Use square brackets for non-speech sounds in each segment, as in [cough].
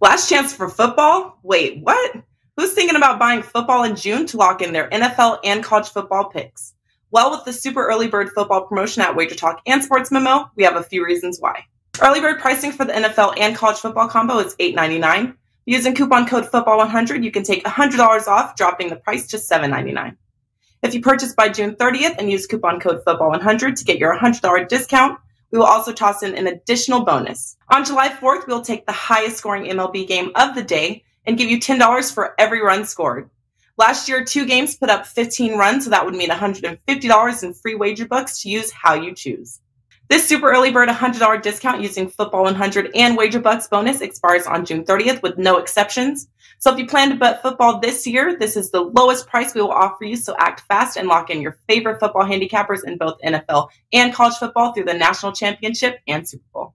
Last chance for football? Wait, what? Who's thinking about buying football in June to lock in their NFL and college football picks? Well, with the super early bird football promotion at Wager Talk and Sports Memo, we have a few reasons why. Early bird pricing for the NFL and college football combo is $8.99. Using coupon code football100, you can take $100 off, dropping the price to $7.99. If you purchase by June 30th and use coupon code football100 to get your $100 discount, we will also toss in an additional bonus. On July 4th, we'll take the highest scoring MLB game of the day and give you $10 for every run scored. Last year, two games put up 15 runs, so that would mean $150 in free wager books to use how you choose. This super early bird $100 discount using Football 100 and Wager Bucks bonus expires on June 30th with no exceptions. So if you plan to bet football this year, this is the lowest price we will offer you. So act fast and lock in your favorite football handicappers in both NFL and college football through the national championship and Super Bowl.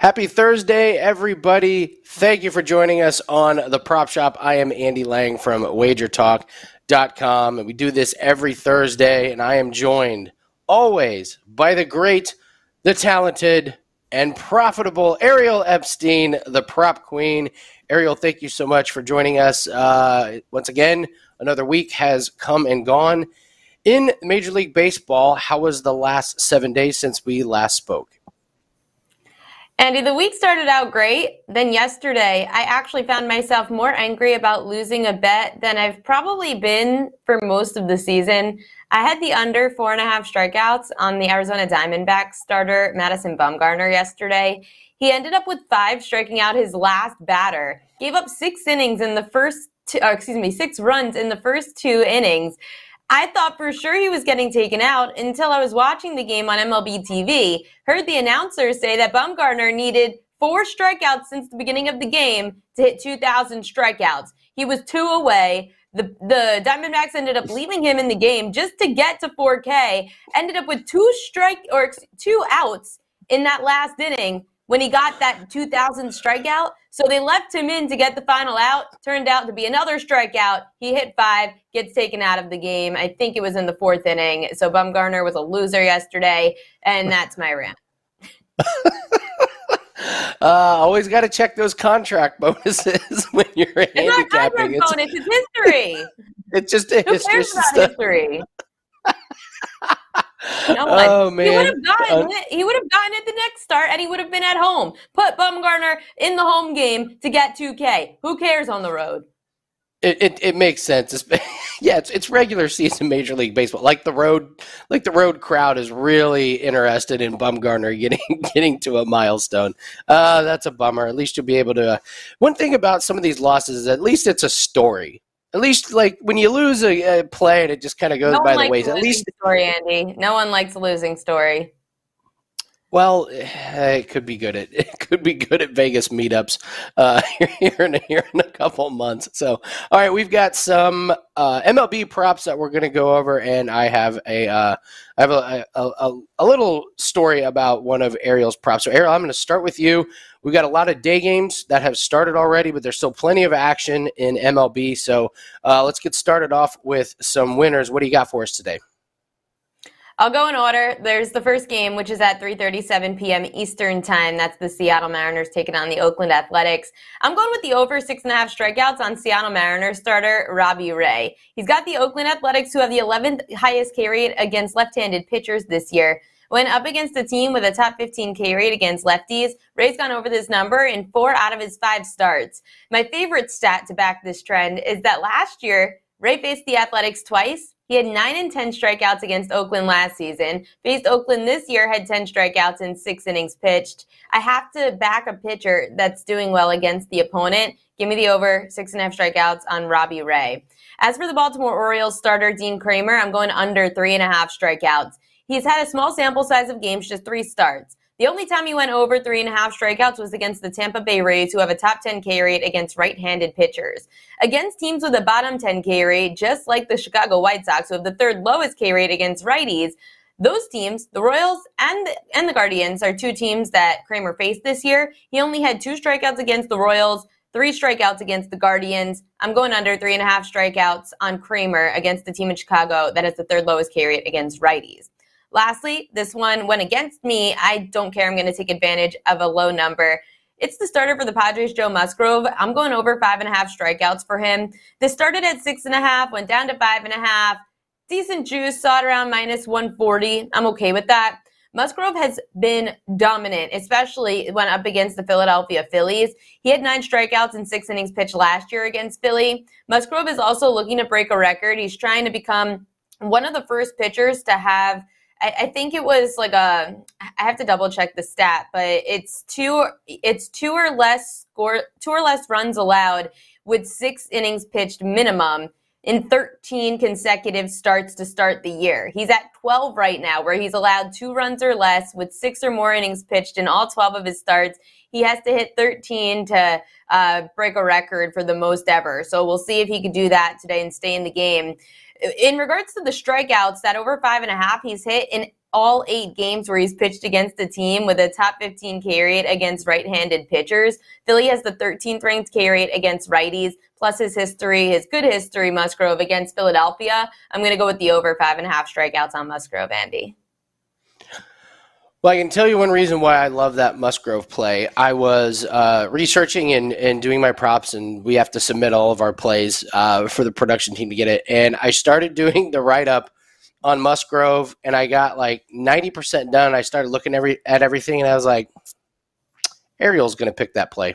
Happy Thursday, everybody. Thank you for joining us on the Prop Shop. I am Andy Lang from wagertalk.com, and we do this every Thursday, and I am joined always by the great, the talented, and profitable Ariel Epstein, the prop queen. Ariel, thank you so much for joining us. Uh, once again, another week has come and gone. In Major League Baseball, how was the last seven days since we last spoke? Andy, the week started out great. Then yesterday, I actually found myself more angry about losing a bet than I've probably been for most of the season. I had the under four and a half strikeouts on the Arizona Diamondbacks starter, Madison Bumgarner, yesterday. He ended up with five, striking out his last batter. Gave up six innings in the first, two, excuse me, six runs in the first two innings. I thought for sure he was getting taken out until I was watching the game on MLB TV. Heard the announcer say that Bumgarner needed four strikeouts since the beginning of the game to hit 2,000 strikeouts. He was two away. The, the Diamondbacks ended up leaving him in the game just to get to 4K. Ended up with two strike or two outs in that last inning when he got that 2000 strikeout. So they left him in to get the final out. Turned out to be another strikeout. He hit five, gets taken out of the game. I think it was in the fourth inning. So Bumgarner was a loser yesterday, and [laughs] that's my rant. [laughs] Uh, always got to check those contract bonuses [laughs] when you're it's handicapping. Not bonus, it's history. it's just a Who history. Cares about history? No one. Oh man, he would have gotten uh, it. He would have gotten it the next start, and he would have been at home. Put Bumgarner in the home game to get 2K. Who cares on the road? It, it, it makes sense. It's, [laughs] yeah, it's it's regular season Major League Baseball. Like the road, like the road crowd is really interested in Bumgarner getting [laughs] getting to a milestone. Uh, that's a bummer. At least you'll be able to. Uh, one thing about some of these losses is at least it's a story. At least, like when you lose a, a play and it just kind of goes no by the ways. At least story, Andy. No one likes a losing story. Well, it could be good at [laughs] it could be good at Vegas meetups uh, [laughs] here in here in a couple months. So, all right, we've got some uh, MLB props that we're going to go over, and I have a uh, I have a, a, a, a little story about one of Ariel's props. So, Ariel, I'm going to start with you. We've got a lot of day games that have started already, but there's still plenty of action in MLB. So, uh, let's get started off with some winners. What do you got for us today? I'll go in order. There's the first game, which is at 3:37 p.m. Eastern time. That's the Seattle Mariners taking on the Oakland Athletics. I'm going with the over six and a half strikeouts on Seattle Mariners starter Robbie Ray. He's got the Oakland Athletics, who have the 11th highest K rate against left-handed pitchers this year. When up against a team with a top 15 K rate against lefties, Ray's gone over this number in four out of his five starts. My favorite stat to back this trend is that last year, Ray faced the Athletics twice he had 9 and 10 strikeouts against Oakland last season. Faced Oakland this year, had 10 strikeouts in six innings pitched. I have to back a pitcher that's doing well against the opponent. Give me the over six and a half strikeouts on Robbie Ray. As for the Baltimore Orioles starter, Dean Kremer, I'm going under three and a half strikeouts. He's had a small sample size of games, just three starts. The only time he went over three and a half strikeouts was against the Tampa Bay Rays, who have a top 10 K rate against right handed pitchers. Against teams with a bottom 10 K rate, just like the Chicago White Sox, who have the third lowest K rate against righties, those teams, the Royals and the, and the Guardians, are two teams that Kremer faced this year. He only had two strikeouts against the Royals, three strikeouts against the Guardians. I'm going under three and a half strikeouts on Kremer against the team in Chicago that has the third lowest K rate against righties. Lastly, this one went against me. I don't care. I'm going to take advantage of a low number. It's the starter for the Padres, Joe Musgrove. I'm going over five and a half strikeouts for him. This started at six and a half, went down to five and a half. Decent juice, saw it around minus 140. I'm okay with that. Musgrove has been dominant, especially when up against the Philadelphia Phillies. He had nine strikeouts in six innings pitched last year against Philly. Musgrove is also looking to break a record. He's trying to become one of the first pitchers to have – I, I think it was like a. I have to double check the stat, but it's two. It's two or less score, two or less runs allowed with six innings pitched minimum in 13 consecutive starts to start the year. He's at 12 right now, where he's allowed two runs or less with six or more innings pitched in all 12 of his starts. He has to hit 13 to uh, break a record for the most ever. So we'll see if he can do that today and stay in the game in regards to the strikeouts, that over five and a half he's hit in all eight games where he's pitched against a team with a top 15 K rate against right handed pitchers. Philly has the 13th ranked K rate against righties, plus his history, his good history, Musgrove against Philadelphia. I'm going to go with the over five and a half strikeouts on Musgrove, Andy. Well, I can tell you one reason why I love that Musgrove play. I was uh, researching and, and doing my props, and we have to submit all of our plays uh, for the production team to get it. And I started [laughs] doing the write up on Musgrove, and I got like 90% done. I started looking every at everything, and I was like, Ariel's going to pick that play.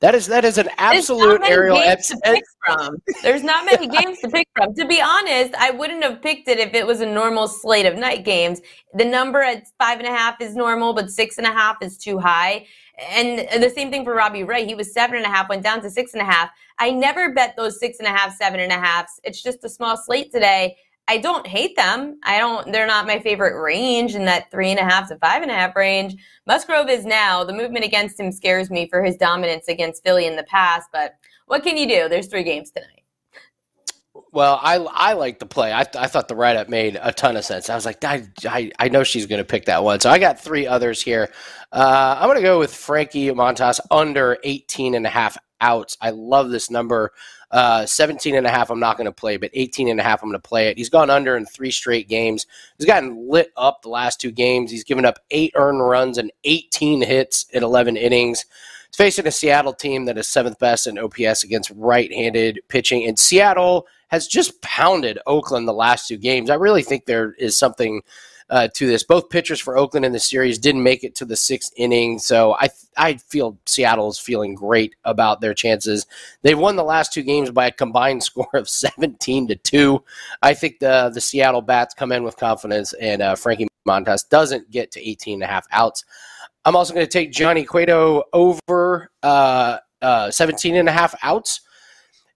That is that is an absolute Ariel. Games to pick from. There's not many [laughs] games to pick from. To be honest, I wouldn't have picked it if it was a normal slate of night games. The number at five and a half is normal, but six and a half is too high. And the same thing for Robbie Ray. He was seven and a half, went down to six and a half. I never bet those six and a half, seven and a. It's just a small slate today. I don't hate them. I don't, they're not my favorite range in that three and a half to five and a half range. Musgrove is now. The movement against him scares me for his dominance against Philly in the past, but what can you do? There's three games tonight. Well, I, I like the play. I, I thought the write up made a ton of sense. I was like, I, I, I know she's going to pick that one. So I got three others here. Uh, I'm going to go with Frankie Montas under 18 and a half outs. I love this number. Uh, 17 and a half, I'm not going to play, but 18 and a half, I'm going to play it. He's gone under in three straight games. He's gotten lit up the last two games. He's given up eight earned runs and 18 hits in 11 innings. He's facing a Seattle team that is seventh best in OPS against right handed pitching. And Seattle has just pounded Oakland the last two games. I really think there is something uh, to this. Both pitchers for Oakland in the series didn't make it to the sixth inning, so I I feel Seattle's feeling great about their chances. They've won the last two games by a combined [laughs] score of seventeen to two. I think the the Seattle bats come in with confidence, and uh, Frankie Montas doesn't get to 18 and a half outs. I'm also going to take Johnny Cueto over uh, uh, 17 and a half outs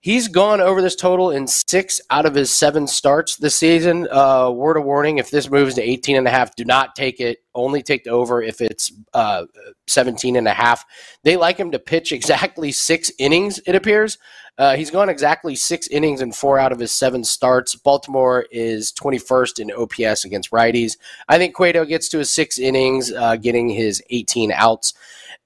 He's gone over this total in six out of his seven starts this season. Uh, word of warning: if this moves to 18 and a half, do not take it. Only take the over if it's uh, 17 and a half. They like him to pitch exactly six innings. It appears uh, he's gone exactly six innings in four out of his seven starts. Baltimore is 21st in OPS against righties. I think Cueto gets to his six innings, uh, getting his 18 outs.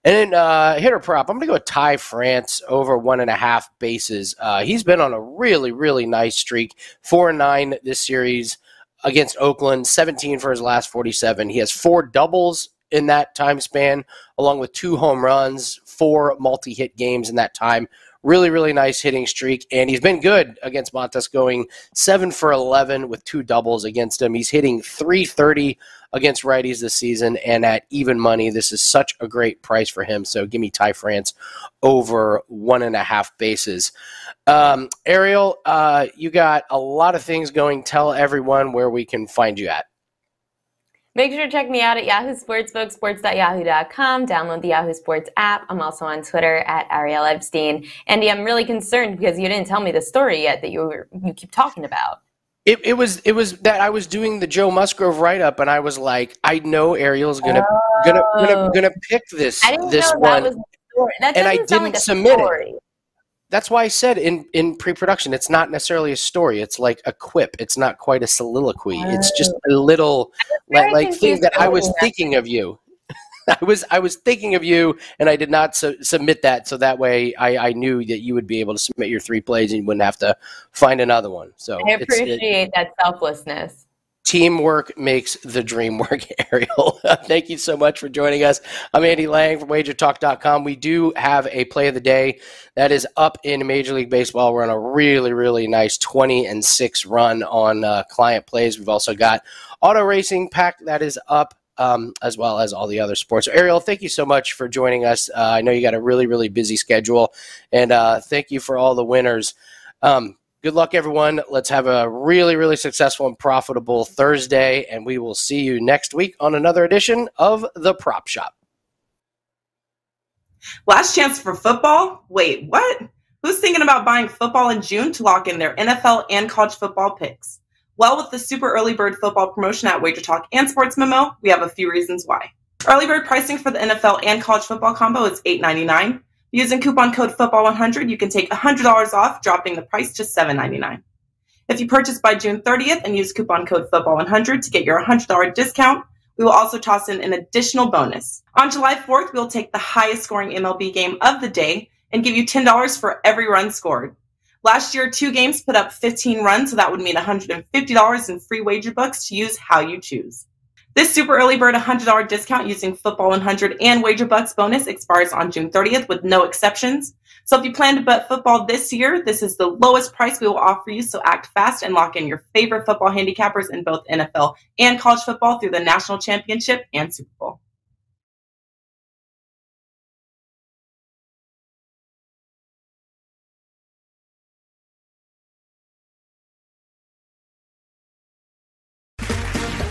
And then uh, hitter prop, I'm going to go with Ty France over one and a half bases. Uh, he's been on a really, really nice streak, four and nine this series against Oakland, 17 for his last 47. He has four doubles in that time span, along with two home runs, four multi hit games in that time. Really, really nice hitting streak. And he's been good against Montas, going seven for 11 with two doubles against him. He's hitting 330 against righties this season and at even money. This is such a great price for him. So give me Ty France over one and a half bases. Um, Ariel, uh, you got a lot of things going. Tell everyone where we can find you at. Make sure to check me out at Yahoo Sportsbook, sports.yahoo.com. Download the Yahoo Sports app. I'm also on Twitter at Ariel Epstein. Andy, I'm really concerned because you didn't tell me the story yet that you were, you keep talking about. It, it was it was that I was doing the Joe Musgrove write up and I was like, I know Ariel's gonna oh. gonna, gonna oh. gonna pick this this one, and I didn't like submit story. it that's why I said in in pre-production, it's not necessarily a story. It's like a quip. It's not quite a soliloquy. It's just a little like, like thing that I was thinking of you. [laughs] I was I was thinking of you, and I did not su- submit that, so that way I, I knew that you would be able to submit your three plays and you wouldn't have to find another one. So I appreciate it, that selflessness teamwork makes the dream work, [laughs] Ariel. Thank you so much for joining us. I'm Andy Lang from wagertalk.com. We do have a play of the day that is up in Major League Baseball. We're on a really, really nice 20 and 6 run on uh, client plays. We've also got auto racing pack that is up. Um, as well as all the other sports. So Ariel, thank you so much for joining us. Uh, I know you got a really, really busy schedule, and uh, thank you for all the winners. Um, Good luck, everyone. Let's have a really, really successful and profitable Thursday, and we will see you next week on another edition of The Prop Shop. Last chance for football? Wait, what? Who's thinking about buying football in June to lock in their NFL and college football picks? Well, with the super early bird football promotion at Wager Talk and Sports Memo, we have a few reasons why. Early bird pricing for the NFL and college football combo is $8.99. Using coupon code football100, you can take $100 off, dropping the price to $7.99. If you purchase by June 30th and use coupon code football100 to get your $100 discount, we will also toss in an additional bonus. On July 4th, we'll take the highest scoring MLB game of the day and give you $10 for every run scored. Last year, two games put up 15 runs, so that would mean $150 in free wager bucks to use how you choose. This super early bird $100 discount using Football 100 and Wager Bucks bonus expires on June 30th with no exceptions. So if you plan to bet football this year, this is the lowest price we will offer you. So act fast and lock in your favorite football handicappers in both NFL and college football through the national championship and Super Bowl.